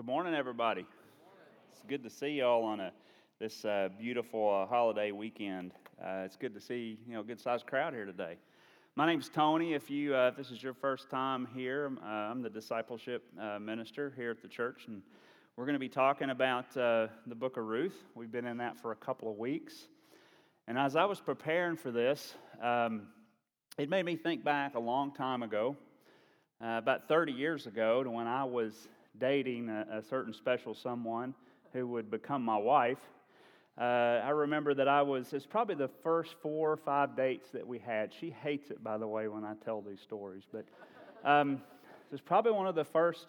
Good morning, everybody. It's good to see you all on a, this uh, beautiful uh, holiday weekend. Uh, it's good to see you know a good sized crowd here today. My name's Tony. If you uh, if this is your first time here, uh, I'm the discipleship uh, minister here at the church, and we're going to be talking about the Book of Ruth. We've been in that for a couple of weeks, and as I was preparing for this, um, it made me think back a long time ago, about 30 years ago, to when I was dating a, a certain special someone who would become my wife. Uh, I remember that I was, it's probably the first four or five dates that we had. She hates it, by the way, when I tell these stories, but um, it was probably one of the first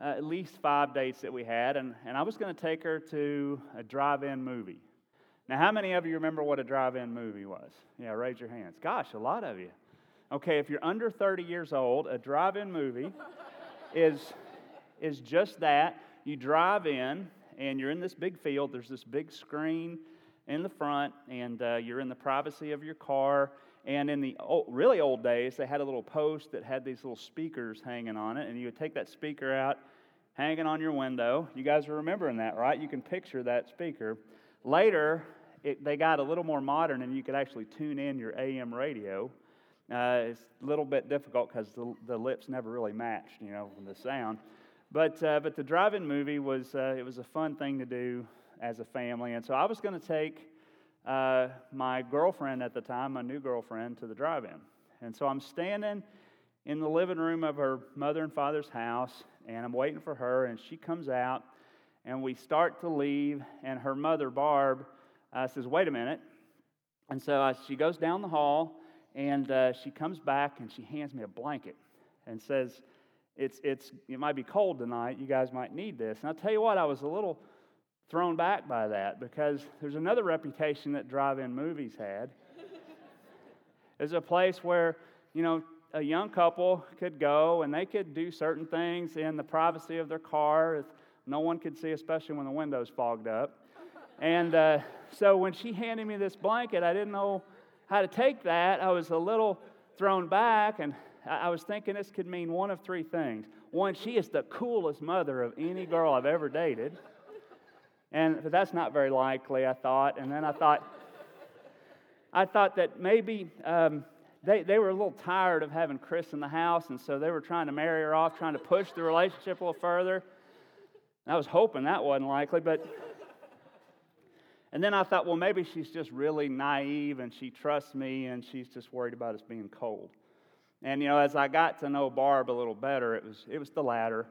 uh, at least five dates that we had, and, and I was going to take her to a drive in movie. Now, how many of you remember what a drive in movie was? Yeah, raise your hands. Gosh, a lot of you. Okay, if you're under 30 years old, a drive in movie is is just that. You drive in, and you're in this big field. There's this big screen in the front, and uh, you're in the privacy of your car. And in the old, really old days, they had a little post that had these little speakers hanging on it, and you would take that speaker out, hanging on your window. You guys are remembering that, right? You can picture that speaker. Later, it, they got a little more modern, and you could actually tune in your AM radio. Uh, it's a little bit difficult because the, the lips never really matched, you know, the sound. But, uh, but the drive-in movie was, uh, it was a fun thing to do as a family. And so I was going to take uh, my girlfriend at the time, my new girlfriend, to the drive-in. And so I'm standing in the living room of her mother and father's house, and I'm waiting for her, and she comes out, and we start to leave, and her mother, Barb, uh, says, wait a minute. And so uh, she goes down the hall, and uh, she comes back, and she hands me a blanket and says, it's, it's, it might be cold tonight. You guys might need this. And I'll tell you what, I was a little thrown back by that because there's another reputation that drive in movies had. It's a place where, you know, a young couple could go and they could do certain things in the privacy of their car. No one could see, especially when the windows fogged up. And uh, so when she handed me this blanket, I didn't know how to take that. I was a little thrown back, and I was thinking this could mean one of three things. One, she is the coolest mother of any girl I've ever dated. And but that's not very likely, I thought. And then I thought, I thought that maybe um, they, they were a little tired of having Chris in the house, and so they were trying to marry her off, trying to push the relationship a little further. And I was hoping that wasn't likely, but. And then I thought, well, maybe she's just really naive and she trusts me and she's just worried about us being cold. And, you know, as I got to know Barb a little better, it was, it was the latter.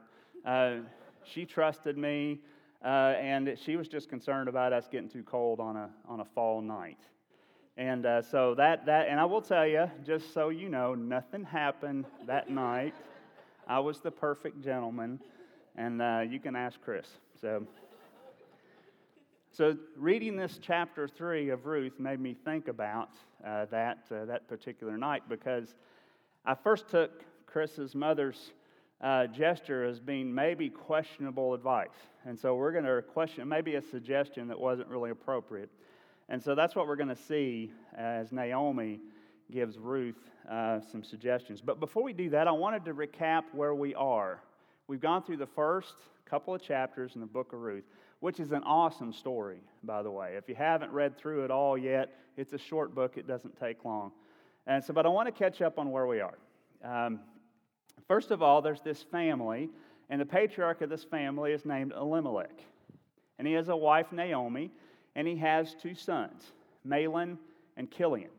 Uh, she trusted me, uh, and she was just concerned about us getting too cold on a, on a fall night. And uh, so that, that, and I will tell you, just so you know, nothing happened that night. I was the perfect gentleman, and uh, you can ask Chris. So, so reading this chapter three of Ruth made me think about uh, that, uh, that particular night because I first took Chris's mother's uh, gesture as being maybe questionable advice. And so we're going to question, maybe a suggestion that wasn't really appropriate. And so that's what we're going to see as Naomi gives Ruth uh, some suggestions. But before we do that, I wanted to recap where we are. We've gone through the first couple of chapters in the book of Ruth, which is an awesome story, by the way. If you haven't read through it all yet, it's a short book, it doesn't take long. And so, but I want to catch up on where we are. Um, first of all, there's this family, and the patriarch of this family is named Elimelech. And he has a wife, Naomi, and he has two sons, Mahlon and Chilion.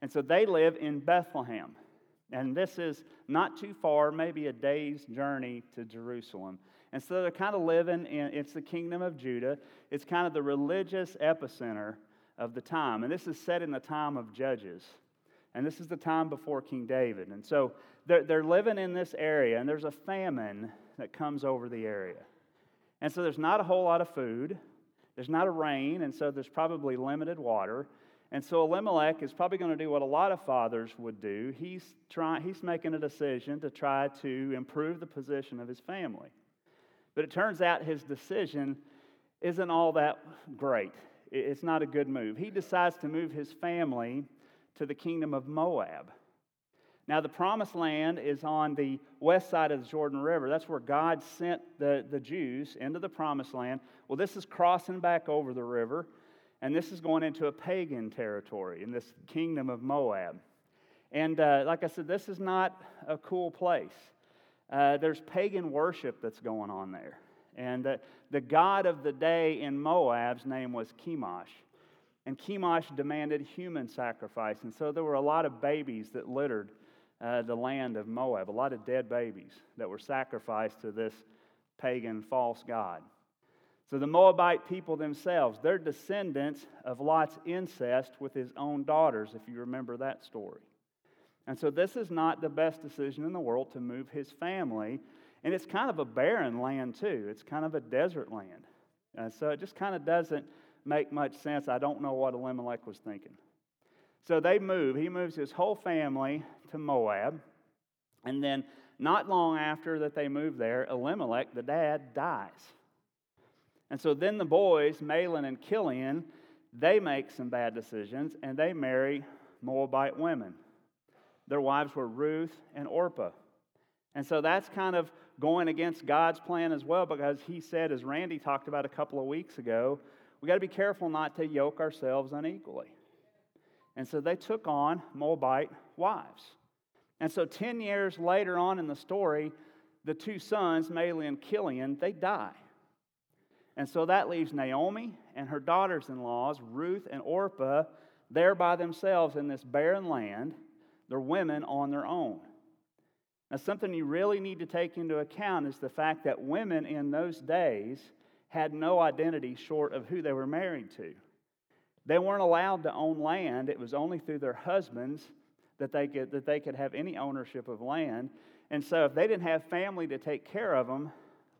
And so they live in Bethlehem. And this is not too far, maybe a day's journey to Jerusalem. And so they're kind of living in, it's the kingdom of Judah. It's kind of the religious epicenter of the time. And this is set in the time of Judges. And this is the time before King David. And so they're, they're living in this area, and there's a famine that comes over the area. And so there's not a whole lot of food, there's not a rain, and so there's probably limited water. And so Elimelech is probably going to do what a lot of fathers would do. He's, trying, he's making a decision to try to improve the position of his family. But it turns out his decision isn't all that great. It's not a good move. He decides to move his family to the kingdom of Moab. Now, the promised land is on the west side of the Jordan River. That's where God sent the, the Jews into the promised land. Well, this is crossing back over the river, and this is going into a pagan territory in this kingdom of Moab. And uh, like I said, this is not a cool place. Uh, there's pagan worship that's going on there. And uh, the god of the day in Moab's name was Chemosh. And Chemosh demanded human sacrifice. And so there were a lot of babies that littered uh, the land of Moab, a lot of dead babies that were sacrificed to this pagan false god. So the Moabite people themselves, they're descendants of Lot's incest with his own daughters, if you remember that story. And so this is not the best decision in the world to move his family. And it's kind of a barren land, too. It's kind of a desert land. And so it just kind of doesn't make much sense. I don't know what Elimelech was thinking. So they move. He moves his whole family to Moab. And then, not long after that they move there, Elimelech, the dad, dies. And so then the boys, Mahlon and Chilion, they make some bad decisions and they marry Moabite women. Their wives were Ruth and Orpah. And so that's kind of going against God's plan as well because he said, as Randy talked about a couple of weeks ago, we got to be careful not to yoke ourselves unequally. And so they took on Moabite wives. And so 10 years later on in the story, the two sons, Mahlon and Chilion, they die. And so that leaves Naomi and her daughters in laws, Ruth and Orpah, there by themselves in this barren land. They're women on their own. Now, something you really need to take into account is the fact that women in those days had no identity short of who they were married to. They weren't allowed to own land, it was only through their husbands that they could, that they could have any ownership of land. And so, if they didn't have family to take care of them,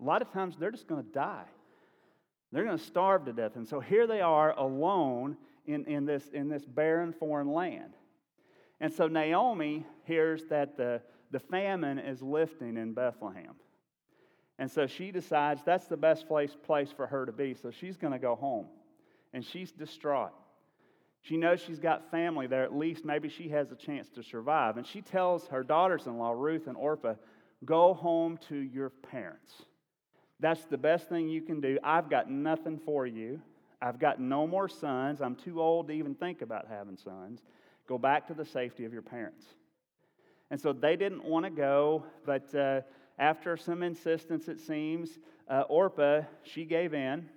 a lot of times they're just going to die. They're going to starve to death. And so here they are alone in, in, this, in this barren foreign land. And so Naomi hears that the, the famine is lifting in Bethlehem. And so she decides that's the best place, place for her to be. So she's going to go home. And she's distraught. She knows she's got family there. At least maybe she has a chance to survive. And she tells her daughters in law, Ruth and Orpah, go home to your parents. That's the best thing you can do. I've got nothing for you. I've got no more sons. I'm too old to even think about having sons. Go back to the safety of your parents. And so they didn't want to go, but uh, after some insistence, it seems, uh, Orpah, she gave in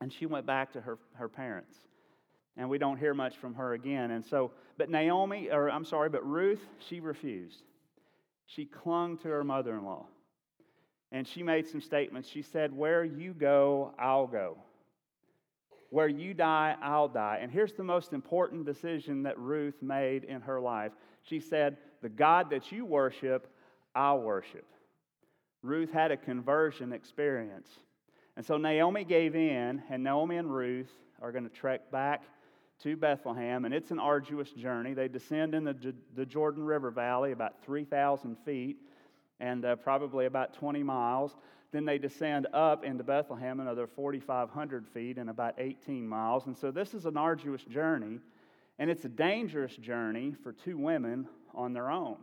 and she went back to her, her parents. And we don't hear much from her again. And so, but Naomi, or I'm sorry, but Ruth, she refused. She clung to her mother in law. And she made some statements. She said, Where you go, I'll go. Where you die, I'll die. And here's the most important decision that Ruth made in her life. She said, The God that you worship, I'll worship. Ruth had a conversion experience. And so Naomi gave in, and Naomi and Ruth are going to trek back to Bethlehem, and it's an arduous journey. They descend in the, the Jordan River Valley about 3,000 feet and uh, probably about 20 miles. Then they descend up into Bethlehem another 4,500 feet and about 18 miles. And so this is an arduous journey, and it's a dangerous journey for two women on their own.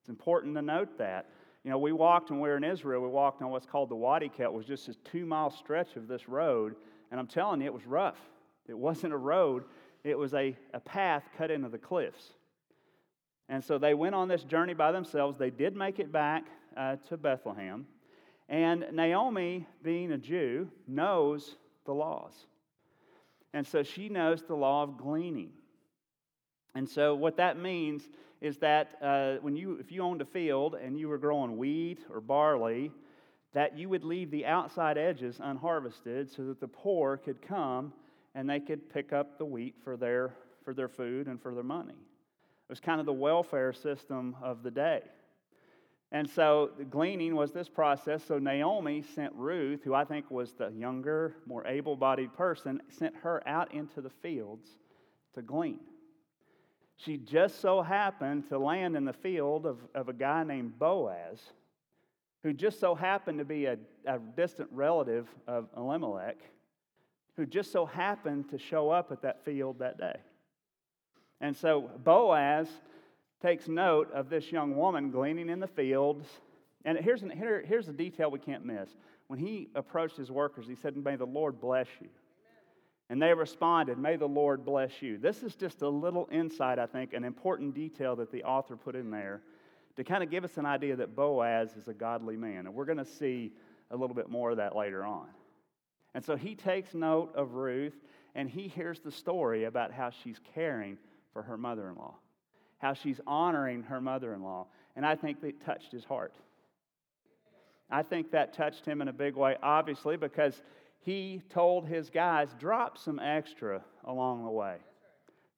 It's important to note that. You know, we walked when we were in Israel, we walked on what's called the Wadi Qelt, was just a two mile stretch of this road. And I'm telling you, it was rough. It wasn't a road, it was a, a path cut into the cliffs. And so they went on this journey by themselves. They did make it back uh, to Bethlehem. And Naomi, being a Jew, knows the laws. And so she knows the law of gleaning. And so what that means is that uh, when you, if you owned a field and you were growing wheat or barley, that you would leave the outside edges unharvested so that the poor could come and they could pick up the wheat for their, for their food and for their money. It was kind of the welfare system of the day. And so the gleaning was this process. So Naomi sent Ruth, who I think was the younger, more able bodied person, sent her out into the fields to glean. She just so happened to land in the field of, of a guy named Boaz, who just so happened to be a, a distant relative of Elimelech, who just so happened to show up at that field that day. And so Boaz takes note of this young woman gleaning in the fields. And here's, an, here, here's a detail we can't miss. When he approached his workers, he said, May the Lord bless you. And they responded, May the Lord bless you. This is just a little insight, I think, an important detail that the author put in there to kind of give us an idea that Boaz is a godly man. And we're going to see a little bit more of that later on. And so he takes note of Ruth and he hears the story about how she's caring for her mother in law, how she's honoring her mother in law. And I think that touched his heart. I think that touched him in a big way, obviously, because he told his guys, drop some extra along the way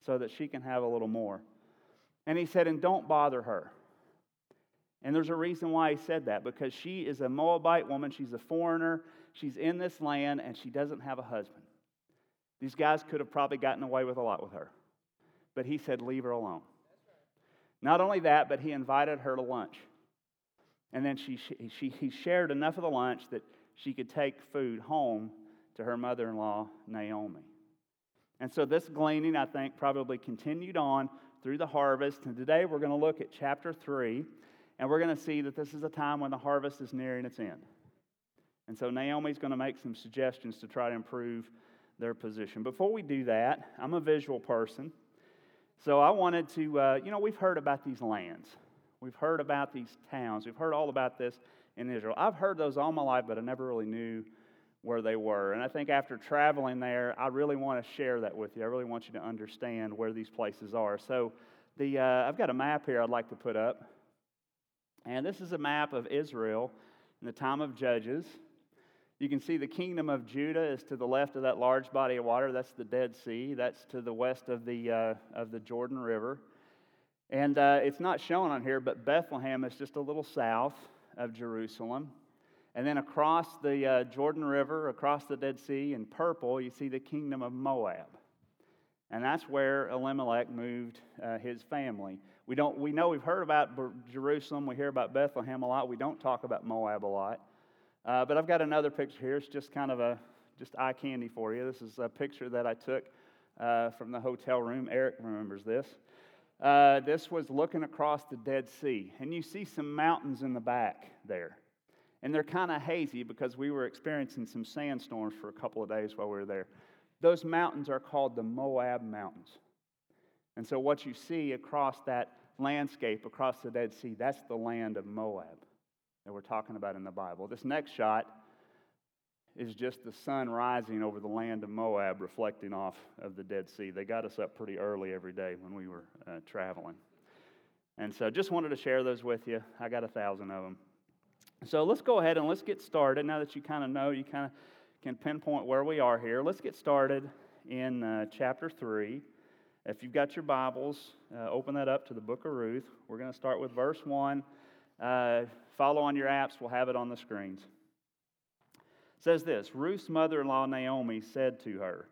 so that she can have a little more. And he said, and don't bother her. And there's a reason why he said that because she is a Moabite woman, she's a foreigner, she's in this land, and she doesn't have a husband. These guys could have probably gotten away with a lot with her. But he said, leave her alone. Not only that, but he invited her to lunch. And then she, she, he shared enough of the lunch that she could take food home to her mother in law, Naomi. And so this gleaning, I think, probably continued on through the harvest. And today we're going to look at chapter 3, and we're going to see that this is a time when the harvest is nearing its end. And so Naomi's going to make some suggestions to try to improve their position. Before we do that, I'm a visual person. So I wanted to, uh, you know, we've heard about these lands. We've heard about these towns. We've heard all about this in Israel. I've heard those all my life, but I never really knew where they were. And I think after traveling there, I really want to share that with you. I really want you to understand where these places are. So the, uh, I've got a map here I'd like to put up. And this is a map of Israel in the time of Judges. You can see the kingdom of Judah is to the left of that large body of water. That's the Dead Sea. That's to the west of the, uh, of the Jordan River. And uh, it's not shown on here, but Bethlehem is just a little south of Jerusalem. And then across the uh, Jordan River, across the Dead Sea, in purple, you see the kingdom of Moab. And that's where Elimelech moved uh, his family. We, don't, we know we've heard about Jerusalem, we hear about Bethlehem a lot. We don't talk about Moab a lot. Uh, but I've got another picture here. It's just kind of a just eye candy for you. This is a picture that I took uh, from the hotel room. Eric remembers this. Uh, this was looking across the Dead Sea, and you see some mountains in the back there. And they're kind of hazy because we were experiencing some sandstorms for a couple of days while we were there. Those mountains are called the Moab Mountains. And so, what you see across that landscape, across the Dead Sea, that's the land of Moab that we're talking about in the Bible. This next shot is just the sun rising over the land of Moab, reflecting off of the Dead Sea. They got us up pretty early every day when we were uh, traveling. And so just wanted to share those with you. I got a thousand of them. So let's go ahead and let's get started. Now that you kind of know, you kind of can pinpoint where we are here. Let's get started in uh, chapter 3. If you've got your Bibles, uh, open that up to the book of Ruth. We're going to start with verse 1. Uh, follow on your apps, we'll have it on the screens says this Ruth's mother in law, Naomi, said to her,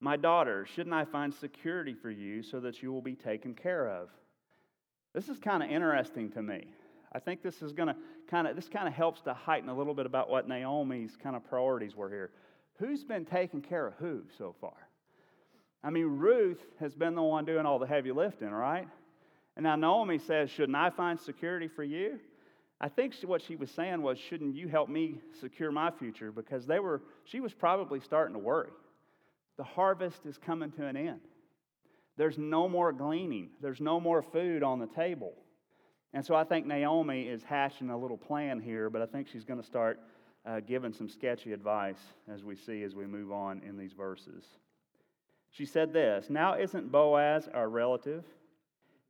My daughter, shouldn't I find security for you so that you will be taken care of? This is kind of interesting to me. I think this is going to kind of, this kind of helps to heighten a little bit about what Naomi's kind of priorities were here. Who's been taking care of who so far? I mean, Ruth has been the one doing all the heavy lifting, right? And now Naomi says, Shouldn't I find security for you? I think what she was saying was, shouldn't you help me secure my future? Because they were, she was probably starting to worry. The harvest is coming to an end. There's no more gleaning, there's no more food on the table. And so I think Naomi is hatching a little plan here, but I think she's going to start uh, giving some sketchy advice as we see as we move on in these verses. She said this Now isn't Boaz our relative?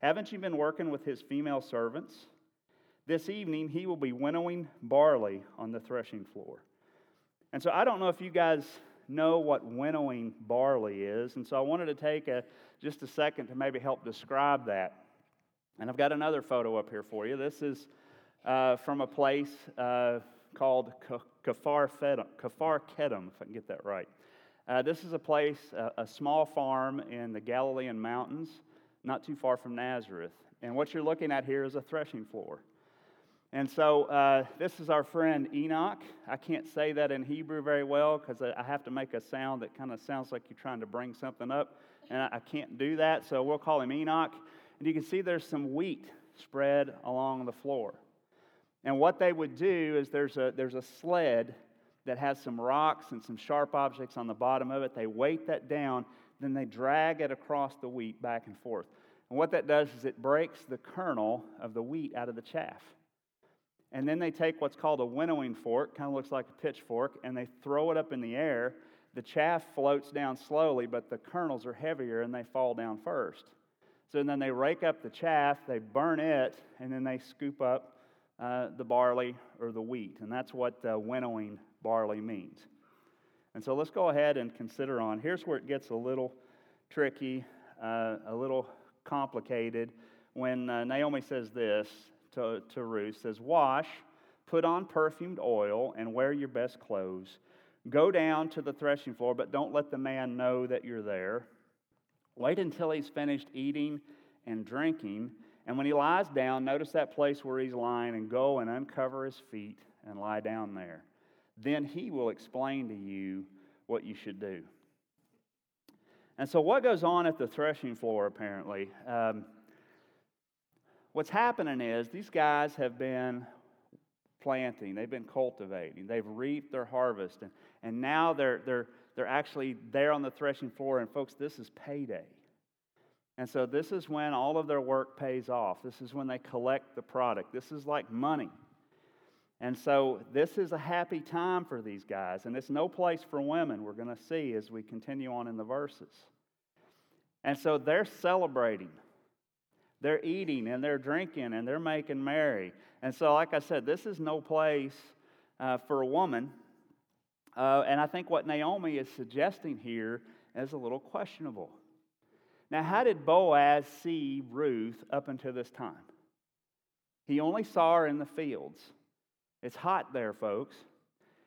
Haven't you been working with his female servants? This evening, he will be winnowing barley on the threshing floor. And so I don't know if you guys know what winnowing barley is. And so I wanted to take a, just a second to maybe help describe that. And I've got another photo up here for you. This is uh, from a place uh, called Kafar, Kedem, if I can get that right. Uh, this is a place, a small farm in the Galilean mountains, not too far from Nazareth. And what you're looking at here is a threshing floor. And so uh, this is our friend Enoch. I can't say that in Hebrew very well because I have to make a sound that kind of sounds like you're trying to bring something up, and I can't do that. So we'll call him Enoch. and you can see there's some wheat spread along the floor. And what they would do is there's a, there's a sled that has some rocks and some sharp objects on the bottom of it. They weight that down, then they drag it across the wheat back and forth. And what that does is it breaks the kernel of the wheat out of the chaff. And then they take what's called a winnowing fork, kind of looks like a pitchfork, and they throw it up in the air. The chaff floats down slowly, but the kernels are heavier and they fall down first. So then they rake up the chaff, they burn it, and then they scoop up uh, the barley or the wheat. And that's what uh, winnowing barley means. And so let's go ahead and consider on. Here's where it gets a little tricky, uh, a little complicated. When uh, Naomi says this to, to Ruth, says, Wash, put on perfumed oil, and wear your best clothes. Go down to the threshing floor, but don't let the man know that you're there. Wait until he's finished eating and drinking. And when he lies down, notice that place where he's lying and go and uncover his feet and lie down there. Then he will explain to you what you should do. And so, what goes on at the threshing floor, apparently? Um, what's happening is these guys have been planting, they've been cultivating, they've reaped their harvest, and, and now they're, they're, they're actually there on the threshing floor. And, folks, this is payday. And so, this is when all of their work pays off. This is when they collect the product. This is like money. And so this is a happy time for these guys, and it's no place for women, we're going to see as we continue on in the verses. And so they're celebrating. They're eating and they're drinking and they're making merry. And so, like I said, this is no place uh, for a woman. Uh, and I think what Naomi is suggesting here is a little questionable. Now, how did Boaz see Ruth up until this time? He only saw her in the fields. It's hot there, folks.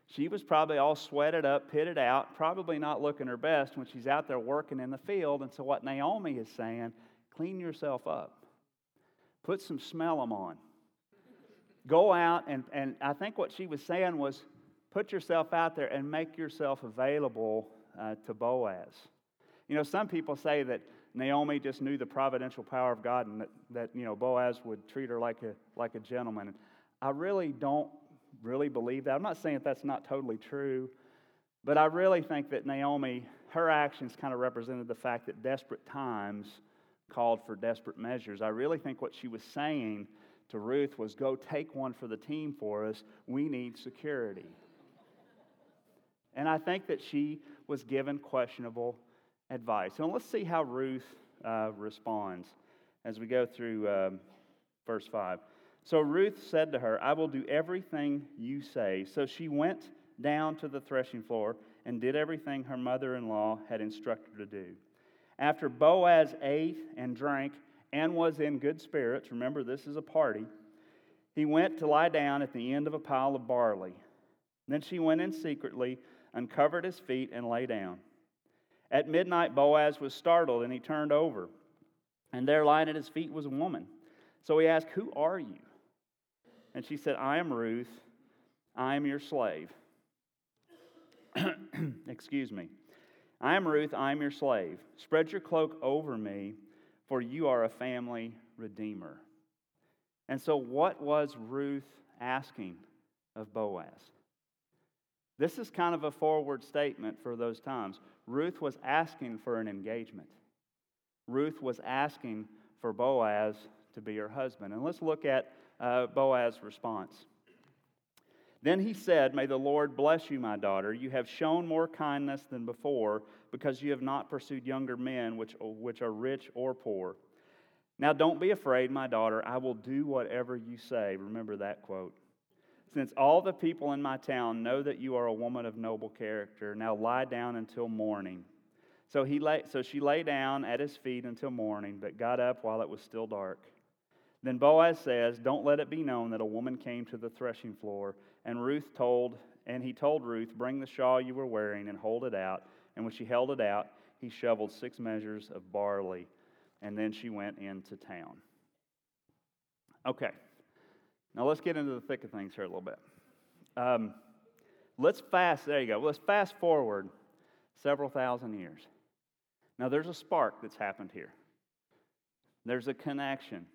She was probably all sweated up, pitted out, probably not looking her best when she's out there working in the field. And so, what Naomi is saying, clean yourself up, put some smell them on. Go out, and, and I think what she was saying was put yourself out there and make yourself available uh, to Boaz. You know, some people say that Naomi just knew the providential power of God and that, that you know, Boaz would treat her like a, like a gentleman. I really don't really believe that. I'm not saying that that's not totally true, but I really think that Naomi, her actions kind of represented the fact that desperate times called for desperate measures. I really think what she was saying to Ruth was go take one for the team for us. We need security. And I think that she was given questionable advice. And let's see how Ruth uh, responds as we go through um, verse 5. So Ruth said to her, I will do everything you say. So she went down to the threshing floor and did everything her mother in law had instructed her to do. After Boaz ate and drank and was in good spirits, remember this is a party, he went to lie down at the end of a pile of barley. Then she went in secretly, uncovered his feet, and lay down. At midnight, Boaz was startled and he turned over. And there lying at his feet was a woman. So he asked, Who are you? And she said, I am Ruth. I am your slave. Excuse me. I am Ruth. I am your slave. Spread your cloak over me, for you are a family redeemer. And so, what was Ruth asking of Boaz? This is kind of a forward statement for those times. Ruth was asking for an engagement. Ruth was asking for Boaz to be her husband. And let's look at uh, Boaz's response. Then he said, May the Lord bless you, my daughter. You have shown more kindness than before because you have not pursued younger men, which, which are rich or poor. Now don't be afraid, my daughter. I will do whatever you say. Remember that quote. Since all the people in my town know that you are a woman of noble character, now lie down until morning. So, he lay, so she lay down at his feet until morning, but got up while it was still dark. Then Boaz says, Don't let it be known that a woman came to the threshing floor. And Ruth told, and he told Ruth, Bring the shawl you were wearing and hold it out. And when she held it out, he shoveled six measures of barley. And then she went into town. Okay. Now let's get into the thick of things here a little bit. Um, let's fast, there you go. Let's fast forward several thousand years. Now there's a spark that's happened here. There's a connection.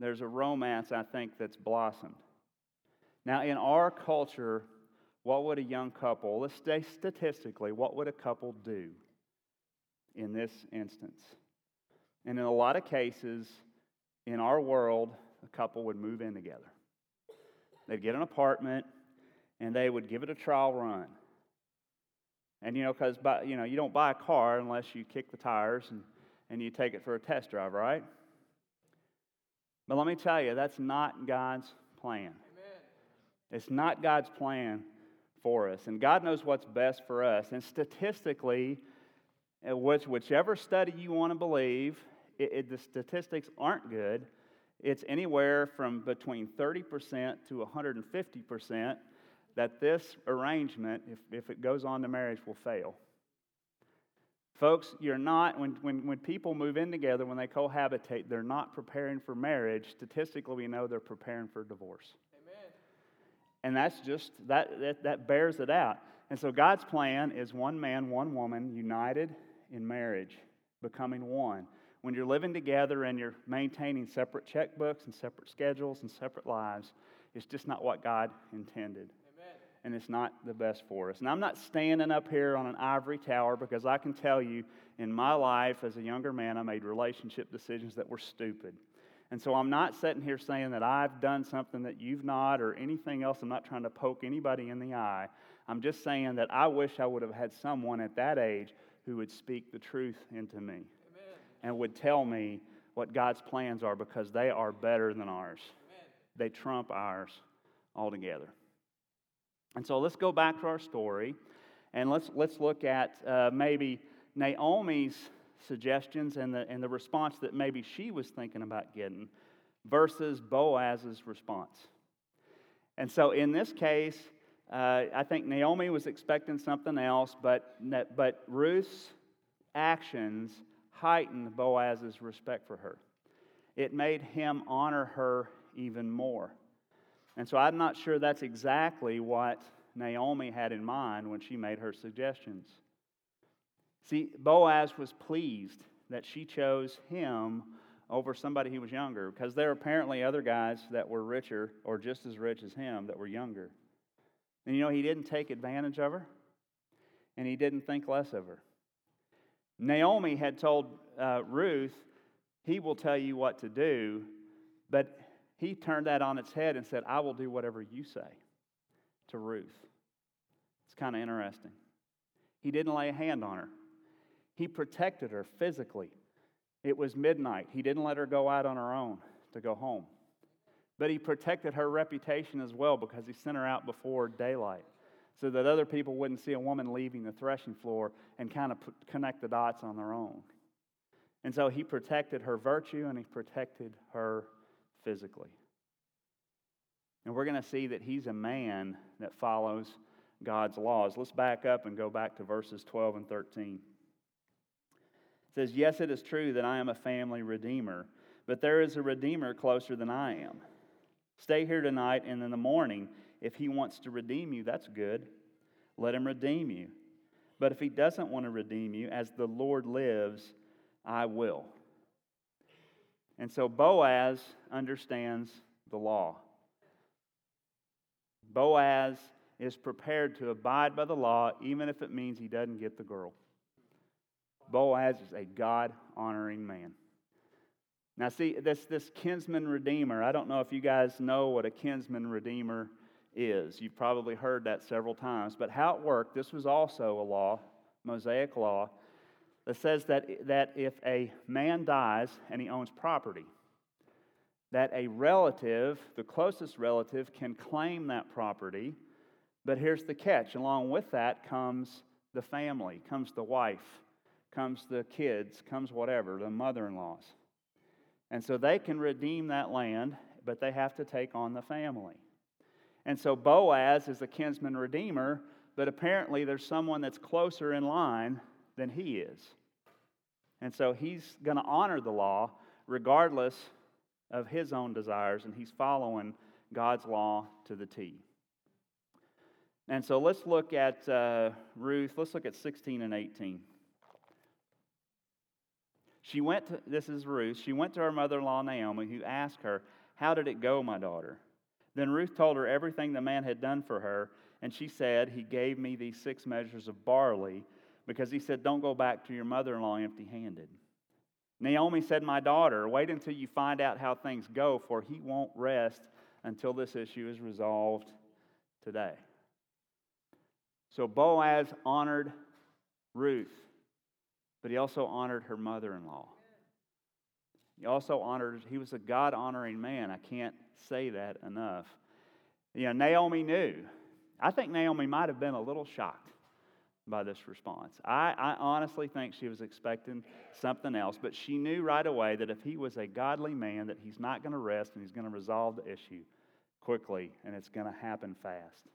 There's a romance, I think, that's blossomed. Now, in our culture, what would a young couple, let's say statistically, what would a couple do in this instance? And in a lot of cases, in our world, a couple would move in together. They'd get an apartment and they would give it a trial run. And you know, because you know, you don't buy a car unless you kick the tires and, and you take it for a test drive, right? But let me tell you, that's not God's plan. Amen. It's not God's plan for us. And God knows what's best for us. And statistically, uh, which, whichever study you want to believe, it, it, the statistics aren't good. It's anywhere from between 30% to 150% that this arrangement, if, if it goes on to marriage, will fail. Folks, you're not, when, when, when people move in together, when they cohabitate, they're not preparing for marriage. Statistically, we know they're preparing for divorce. Amen. And that's just, that, that, that bears it out. And so God's plan is one man, one woman, united in marriage, becoming one. When you're living together and you're maintaining separate checkbooks and separate schedules and separate lives, it's just not what God intended and it's not the best for us. And I'm not standing up here on an ivory tower because I can tell you in my life as a younger man, I made relationship decisions that were stupid. And so I'm not sitting here saying that I've done something that you've not or anything else. I'm not trying to poke anybody in the eye. I'm just saying that I wish I would have had someone at that age who would speak the truth into me Amen. and would tell me what God's plans are because they are better than ours. Amen. They trump ours altogether. And so let's go back to our story and let's, let's look at uh, maybe Naomi's suggestions and the, and the response that maybe she was thinking about getting versus Boaz's response. And so in this case, uh, I think Naomi was expecting something else, but, but Ruth's actions heightened Boaz's respect for her. It made him honor her even more. And so I'm not sure that's exactly what Naomi had in mind when she made her suggestions. See, Boaz was pleased that she chose him over somebody who was younger because there are apparently other guys that were richer or just as rich as him that were younger. And you know, he didn't take advantage of her and he didn't think less of her. Naomi had told uh, Ruth, He will tell you what to do, but he turned that on its head and said, I will do whatever you say to Ruth. It's kind of interesting. He didn't lay a hand on her, he protected her physically. It was midnight. He didn't let her go out on her own to go home. But he protected her reputation as well because he sent her out before daylight so that other people wouldn't see a woman leaving the threshing floor and kind of connect the dots on their own. And so he protected her virtue and he protected her physically. And we're going to see that he's a man that follows God's laws. Let's back up and go back to verses 12 and 13. It says, Yes, it is true that I am a family redeemer, but there is a redeemer closer than I am. Stay here tonight, and in the morning, if he wants to redeem you, that's good. Let him redeem you. But if he doesn't want to redeem you, as the Lord lives, I will. And so Boaz understands the law. Boaz is prepared to abide by the law, even if it means he doesn't get the girl. Boaz is a God honoring man. Now, see, this, this kinsman redeemer, I don't know if you guys know what a kinsman redeemer is. You've probably heard that several times. But how it worked, this was also a law, Mosaic law, that says that, that if a man dies and he owns property, that a relative, the closest relative, can claim that property. But here's the catch along with that comes the family, comes the wife, comes the kids, comes whatever, the mother in laws. And so they can redeem that land, but they have to take on the family. And so Boaz is a kinsman redeemer, but apparently there's someone that's closer in line than he is. And so he's going to honor the law regardless of his own desires, and he's following God's law to the T. And so let's look at uh, Ruth. Let's look at 16 and 18. She went to, this is Ruth, she went to her mother in law Naomi, who asked her, How did it go, my daughter? Then Ruth told her everything the man had done for her, and she said, He gave me these six measures of barley because he said, Don't go back to your mother in law empty handed. Naomi said, My daughter, wait until you find out how things go, for he won't rest until this issue is resolved today. So Boaz honored Ruth, but he also honored her mother in law. He also honored, he was a God honoring man. I can't say that enough. You know, Naomi knew. I think Naomi might have been a little shocked by this response. I, I, honestly think she was expecting something else, but she knew right away that if he was a godly man, that he's not going to rest and he's going to resolve the issue quickly, and it's going to happen fast.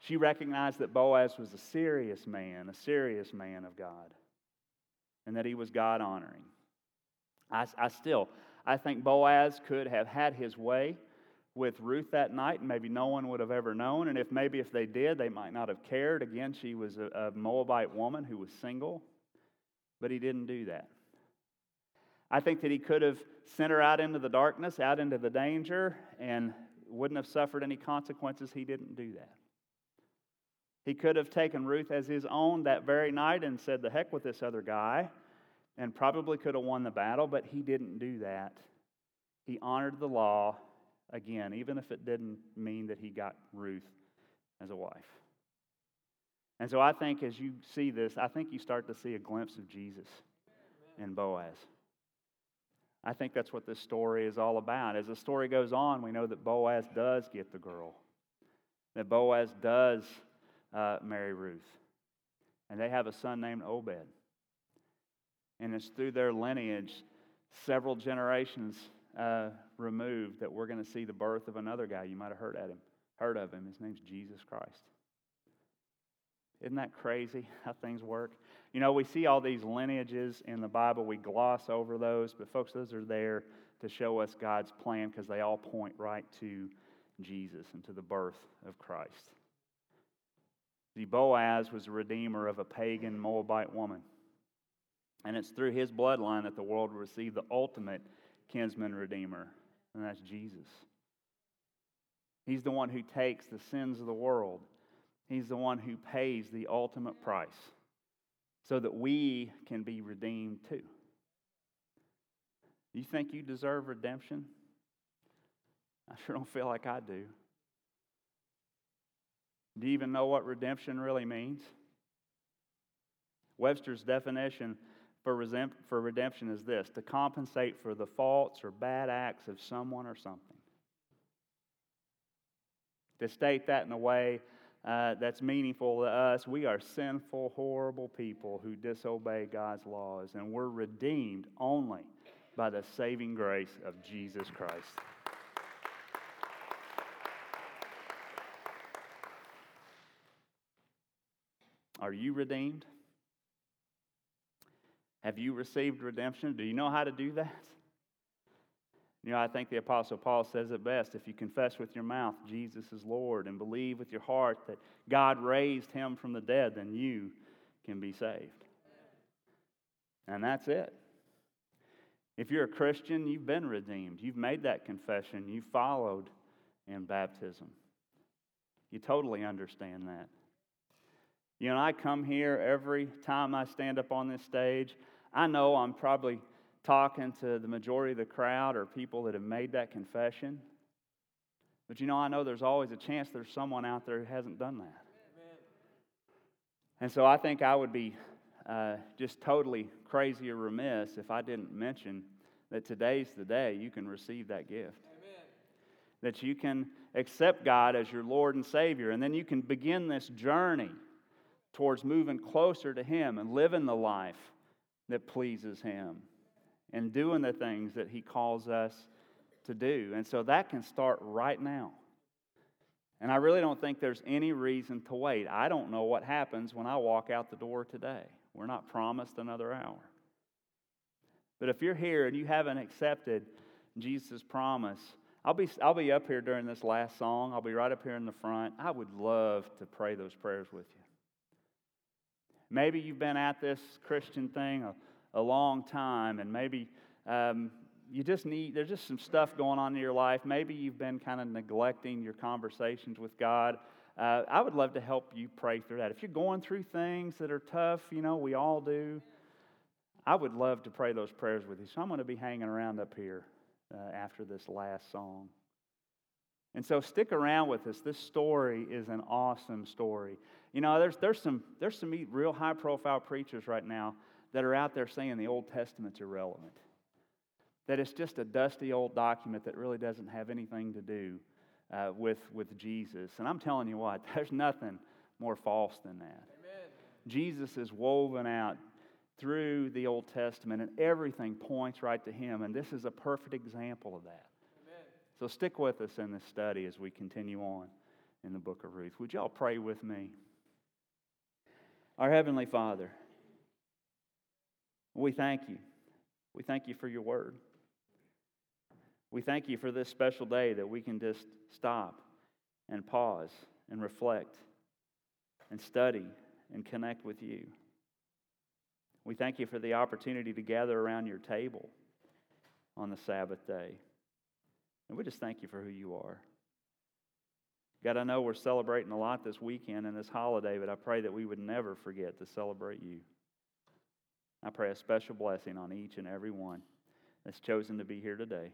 She recognized that Boaz was a serious man, a serious man of God, and that he was God honoring. I, I still, I think Boaz could have had his way with Ruth that night, and maybe no one would have ever known. And if maybe if they did, they might not have cared. Again, she was a, a Moabite woman who was single, but he didn't do that. I think that he could have sent her out into the darkness, out into the danger, and wouldn't have suffered any consequences. He didn't do that. He could have taken Ruth as his own that very night and said, The heck with this other guy, and probably could have won the battle, but he didn't do that. He honored the law again, even if it didn't mean that he got Ruth as a wife. And so I think as you see this, I think you start to see a glimpse of Jesus in Boaz. I think that's what this story is all about. As the story goes on, we know that Boaz does get the girl, that Boaz does uh, marry Ruth, and they have a son named Obed. And it's through their lineage, several generations uh, removed that we're going to see the birth of another guy. You might have heard at him, heard of him. His name's Jesus Christ. Isn't that crazy how things work? You know, we see all these lineages in the Bible. We gloss over those, but folks, those are there to show us God's plan because they all point right to Jesus and to the birth of Christ. The Boaz was a redeemer of a pagan Moabite woman. And it's through his bloodline that the world will receive the ultimate kinsman redeemer, and that's Jesus. He's the one who takes the sins of the world, He's the one who pays the ultimate price so that we can be redeemed too. You think you deserve redemption? I sure don't feel like I do. Do you even know what redemption really means? Webster's definition for, for redemption is this to compensate for the faults or bad acts of someone or something. To state that in a way uh, that's meaningful to us, we are sinful, horrible people who disobey God's laws, and we're redeemed only by the saving grace of Jesus Christ. Are you redeemed? Have you received redemption? Do you know how to do that? You know, I think the Apostle Paul says it best. If you confess with your mouth Jesus is Lord and believe with your heart that God raised him from the dead, then you can be saved. And that's it. If you're a Christian, you've been redeemed. You've made that confession. You followed in baptism. You totally understand that. You know, I come here every time I stand up on this stage. I know I'm probably talking to the majority of the crowd or people that have made that confession. But you know, I know there's always a chance there's someone out there who hasn't done that. And so I think I would be uh, just totally crazy or remiss if I didn't mention that today's the day you can receive that gift. Amen. That you can accept God as your Lord and Savior, and then you can begin this journey towards moving closer to Him and living the life that pleases Him and doing the things that He calls us to do. And so that can start right now. And I really don't think there's any reason to wait. I don't know what happens when I walk out the door today. We're not promised another hour. But if you're here and you haven't accepted Jesus' promise, I'll be, I'll be up here during this last song. I'll be right up here in the front. I would love to pray those prayers with you. Maybe you've been at this Christian thing a, a long time, and maybe um, you just need, there's just some stuff going on in your life. Maybe you've been kind of neglecting your conversations with God. Uh, I would love to help you pray through that. If you're going through things that are tough, you know, we all do, I would love to pray those prayers with you. So I'm going to be hanging around up here uh, after this last song. And so stick around with us. This story is an awesome story. You know, there's, there's, some, there's some real high profile preachers right now that are out there saying the Old Testament's irrelevant, that it's just a dusty old document that really doesn't have anything to do uh, with, with Jesus. And I'm telling you what, there's nothing more false than that. Amen. Jesus is woven out through the Old Testament, and everything points right to Him. And this is a perfect example of that. So stick with us in this study as we continue on in the book of Ruth. Would y'all pray with me? Our Heavenly Father, we thank you. We thank you for your word. We thank you for this special day that we can just stop and pause and reflect and study and connect with you. We thank you for the opportunity to gather around your table on the Sabbath day. And we just thank you for who you are. God, I know we're celebrating a lot this weekend and this holiday, but I pray that we would never forget to celebrate you. I pray a special blessing on each and every one that's chosen to be here today.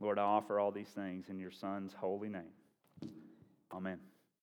Lord, I offer all these things in your Son's holy name. Amen.